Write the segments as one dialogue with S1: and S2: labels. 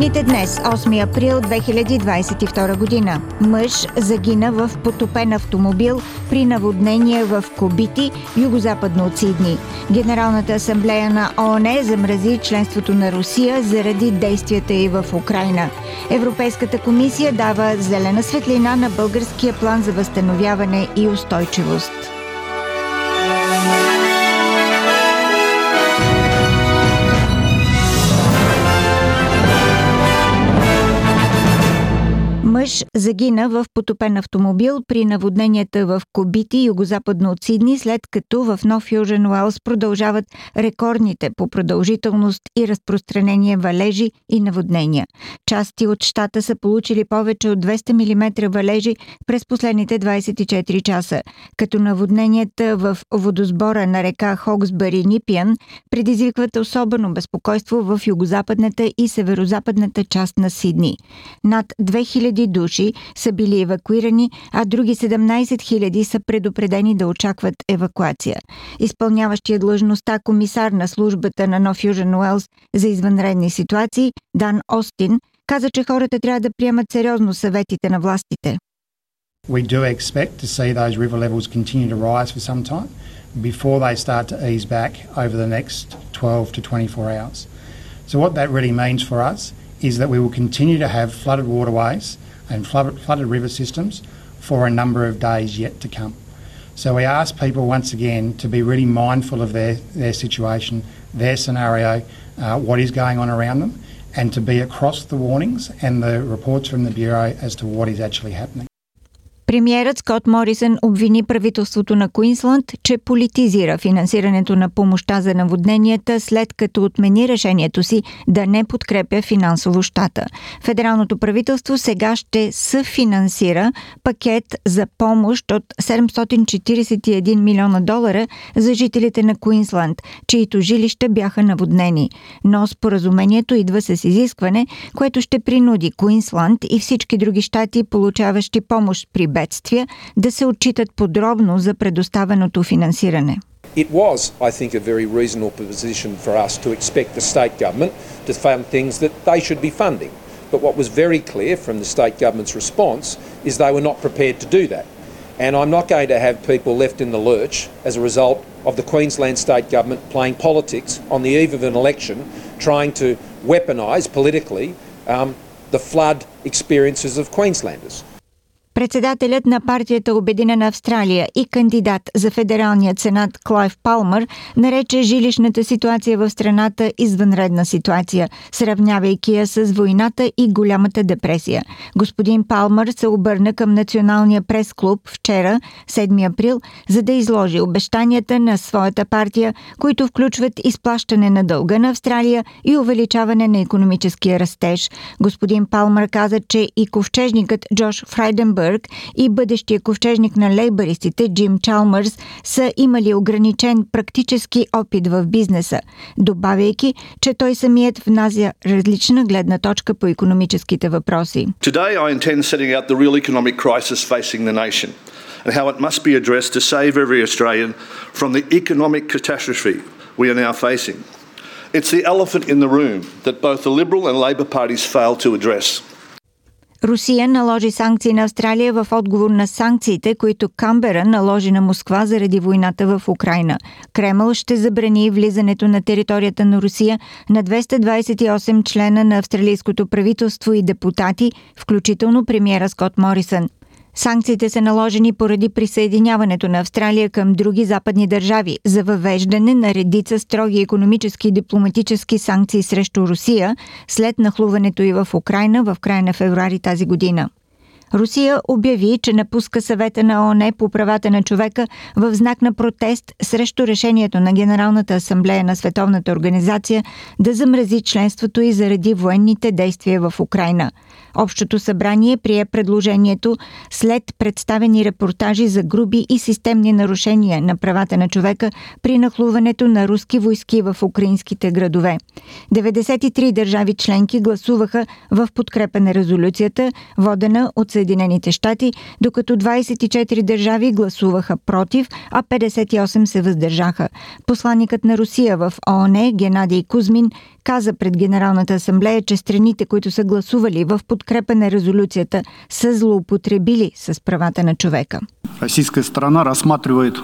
S1: Новините днес, 8 април 2022 година. Мъж загина в потопен автомобил при наводнение в Кобити, югозападно от Сидни. Генералната асамблея на ООН замрази членството на Русия заради действията и в Украина. Европейската комисия дава зелена светлина на българския план за възстановяване и устойчивост. Мъж загина в потопен автомобил при наводненията в Кобити, югозападно от Сидни, след като в Нов Южен Уелс продължават рекордните по продължителност и разпространение валежи и наводнения. Части от щата са получили повече от 200 мм валежи през последните 24 часа, като наводненията в водосбора на река Хоксбари Нипиан предизвикват особено безпокойство в югозападната и северозападната част на Сидни. Над 2000 000 души са били евакуирани, а други 17 000 са предупредени да очакват евакуация. Изпълняващия длъжността комисар на службата на Нов Южен Уелс за извънредни ситуации, Дан Остин, каза, че хората трябва да приемат сериозно съветите на властите.
S2: We do expect to see those river levels continue to rise for some time before they start to ease back over the next 12 to 24 hours. So, what that really means for us is that we will continue to have flooded waterways and flooded river systems for a number of days yet to come. So we ask people once again to be really mindful of their, their situation, their scenario, uh, what is going on around them, and to be across the warnings and the reports from the Bureau as to what is actually happening.
S1: Премьерът Скот Морисън обвини правителството на Куинсланд, че политизира финансирането на помощта за наводненията, след като отмени решението си да не подкрепя финансово щата. Федералното правителство сега ще съфинансира пакет за помощ от 741 милиона долара за жителите на Куинсланд, чието жилища бяха наводнени. Но споразумението идва с изискване, което ще принуди Куинсланд и всички други щати, получаващи помощ при бедствия да се отчитат подробно за предоставеното финансиране.
S3: It was, I think, a very reasonable position for us to expect the state government to fund things that they should be funding. But what was very clear from the state government's response is they were not prepared to do that. And I'm not going to have people left in the lurch as a result of the Queensland state government playing politics on the eve of an election, trying to weaponise politically um, the flood experiences of Queenslanders.
S1: Председателят на партията Обединена Австралия и кандидат за федералния сенат Клайв Палмър нарече жилищната ситуация в страната извънредна ситуация, сравнявайки я с войната и голямата депресия. Господин Палмър се обърна към Националния прес-клуб вчера, 7 април, за да изложи обещанията на своята партия, които включват изплащане на дълга на Австралия и увеличаване на економическия растеж. Господин Палмър каза, че и ковчежникът Джош Фрайденбърг Гинзбърг и бъдещия ковчежник на лейбаристите Джим Чалмърс са имали ограничен практически опит в бизнеса, добавяйки, че той самият внася различна гледна точка по економическите въпроси.
S4: Today I intend setting out the real economic crisis facing the nation and how it must be addressed to save every Australian from the economic catastrophe we are now facing. It's the elephant in the room that both the Liberal and Labor parties failed to address.
S1: Русия наложи санкции на Австралия в отговор на санкциите, които Камбера наложи на Москва заради войната в Украина. Кремъл ще забрани влизането на територията на Русия на 228 члена на австралийското правителство и депутати, включително премиера Скот Морисън. Санкциите са наложени поради присъединяването на Австралия към други западни държави за въвеждане на редица строги економически и дипломатически санкции срещу Русия след нахлуването и в Украина в края на февруари тази година. Русия обяви, че напуска съвета на ООН по правата на човека в знак на протест срещу решението на Генералната асамблея на Световната организация да замрази членството и заради военните действия в Украина. Общото събрание прие предложението след представени репортажи за груби и системни нарушения на правата на човека при нахлуването на руски войски в украинските градове. 93 държави членки гласуваха в подкрепа на резолюцията, водена от Съединените щати, докато 24 държави гласуваха против, а 58 се въздържаха. Посланникът на Русия в ООН Геннадий Кузмин каза пред Генералната асамблея, че страните, които са гласували в подкрепа на резолюцията, са злоупотребили с правата на човека.
S5: Российская страна рассматривает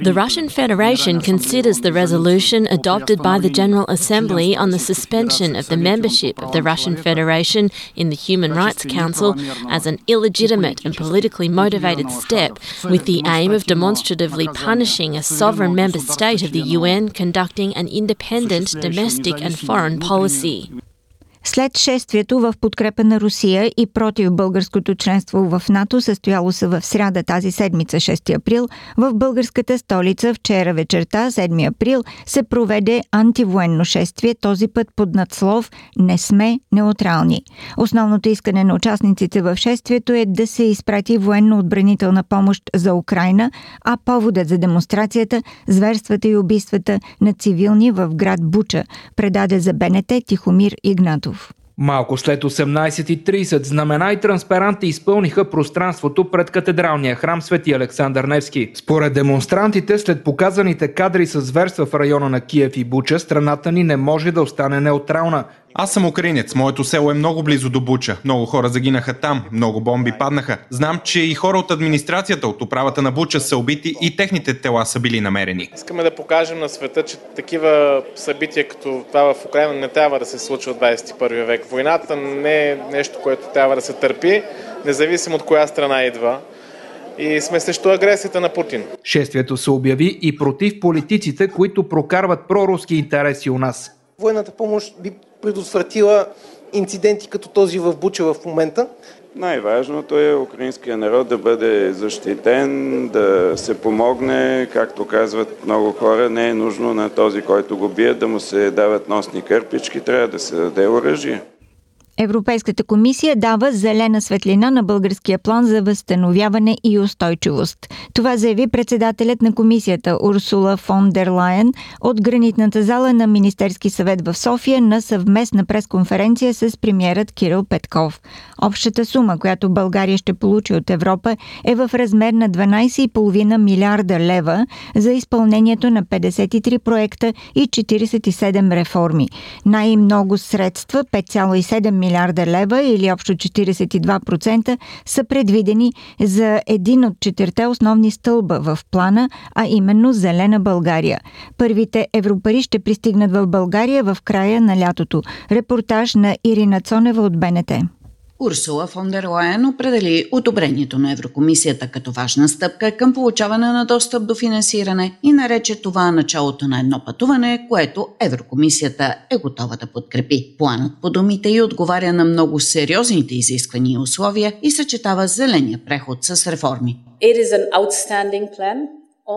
S6: The Russian Federation considers the resolution adopted by the General Assembly on the suspension of the membership of the Russian Federation in the Human Rights Council as an illegitimate and politically motivated step with the aim of demonstratively punishing a sovereign member state of the UN conducting an independent domestic and foreign policy.
S1: След шествието в подкрепа на Русия и против българското членство в НАТО, състояло се в сряда тази седмица, 6 април, в българската столица вчера вечерта, 7 април, се проведе антивоенно шествие, този път под надслов «Не сме неутрални». Основното искане на участниците в шествието е да се изпрати военно-отбранителна помощ за Украина, а поводът за демонстрацията – зверствата и убийствата на цивилни в град Буча, предаде за БНТ Тихомир Игнатов.
S7: Малко след 18.30 знамена и транспаранти изпълниха пространството пред катедралния храм Свети Александър Невски. Според демонстрантите, след показаните кадри с зверства в района на Киев и Буча, страната ни не може да остане неутрална.
S8: Аз съм украинец. Моето село е много близо до Буча. Много хора загинаха там. Много бомби паднаха. Знам, че и хора от администрацията, от управата на Буча са убити и техните тела са били намерени.
S9: Искаме да покажем на света, че такива събития като това в Украина не трябва да се случва в 21 век. Войната не е нещо, което трябва да се търпи, независимо от коя страна идва и сме срещу агресията на Путин.
S7: Шествието се обяви и против политиците, които прокарват проруски интереси у нас.
S10: Военната помощ би предотвратила инциденти като този в Буча в момента.
S11: Най-важното е украинския народ да бъде защитен, да се помогне, както казват много хора, не е нужно на този, който го бие, да му се дават носни кърпички, трябва да се даде оръжие.
S1: Европейската комисия дава зелена светлина на българския план за възстановяване и устойчивост. Това заяви председателят на комисията Урсула фон дер Лайен от гранитната зала на Министерски съвет в София на съвместна пресконференция с премьерът Кирил Петков. Общата сума, която България ще получи от Европа е в размер на 12,5 милиарда лева за изпълнението на 53 проекта и 47 реформи. Най-много средства 5,7 милиарда милиарда лева или общо 42% са предвидени за един от четирите основни стълба в плана, а именно Зелена България. Първите европари ще пристигнат в България в края на лятото. Репортаж на Ирина Цонева от БНТ.
S12: Урсула фон дер Лайен определи одобрението на Еврокомисията като важна стъпка към получаване на достъп до финансиране и нарече това началото на едно пътуване, което Еврокомисията е готова да подкрепи. Планът по думите и отговаря на много сериозните изисквания и условия и съчетава зеления преход с реформи.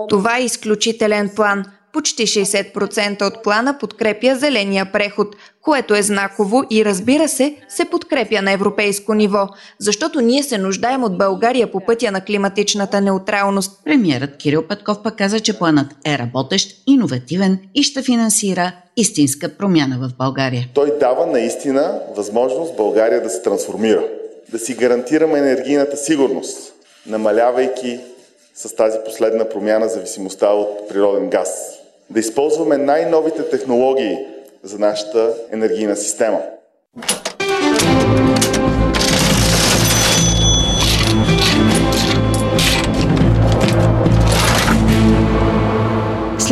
S13: Това е изключителен план – почти 60% от плана подкрепя зеления преход, което е знаково и разбира се, се подкрепя на европейско ниво, защото ние се нуждаем от България по пътя на климатичната неутралност.
S12: Премьерът Кирил Петков пък каза, че планът е работещ, иновативен и ще финансира истинска промяна в България.
S14: Той дава наистина възможност България да се трансформира, да си гарантираме енергийната сигурност, намалявайки с тази последна промяна зависимостта от природен газ да използваме най-новите технологии за нашата енергийна система.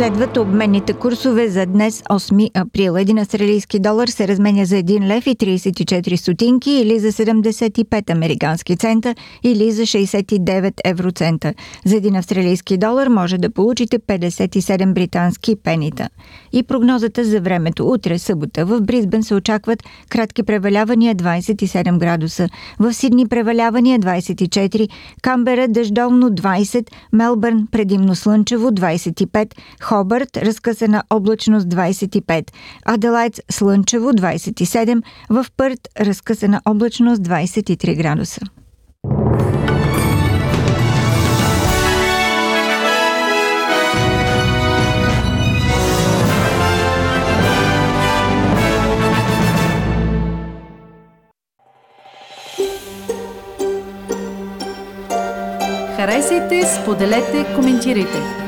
S1: Следват обменните курсове за днес 8 април. Един австралийски долар се разменя за 1 лев и 34 стотинки или за 75 американски цента или за 69 евроцента. За един австралийски долар може да получите 57 британски пенита. И прогнозата за времето утре събота в Бризбен се очакват кратки превалявания 27 градуса, в Сидни превалявания 24, Камбера дъждовно 20, Мелбърн предимно слънчево 25, Хобърт разкъсана облачност 25, Аделайт слънчево 27, в Пърт разкъсана облачност 23 градуса.
S15: Харесайте, споделете, коментирайте.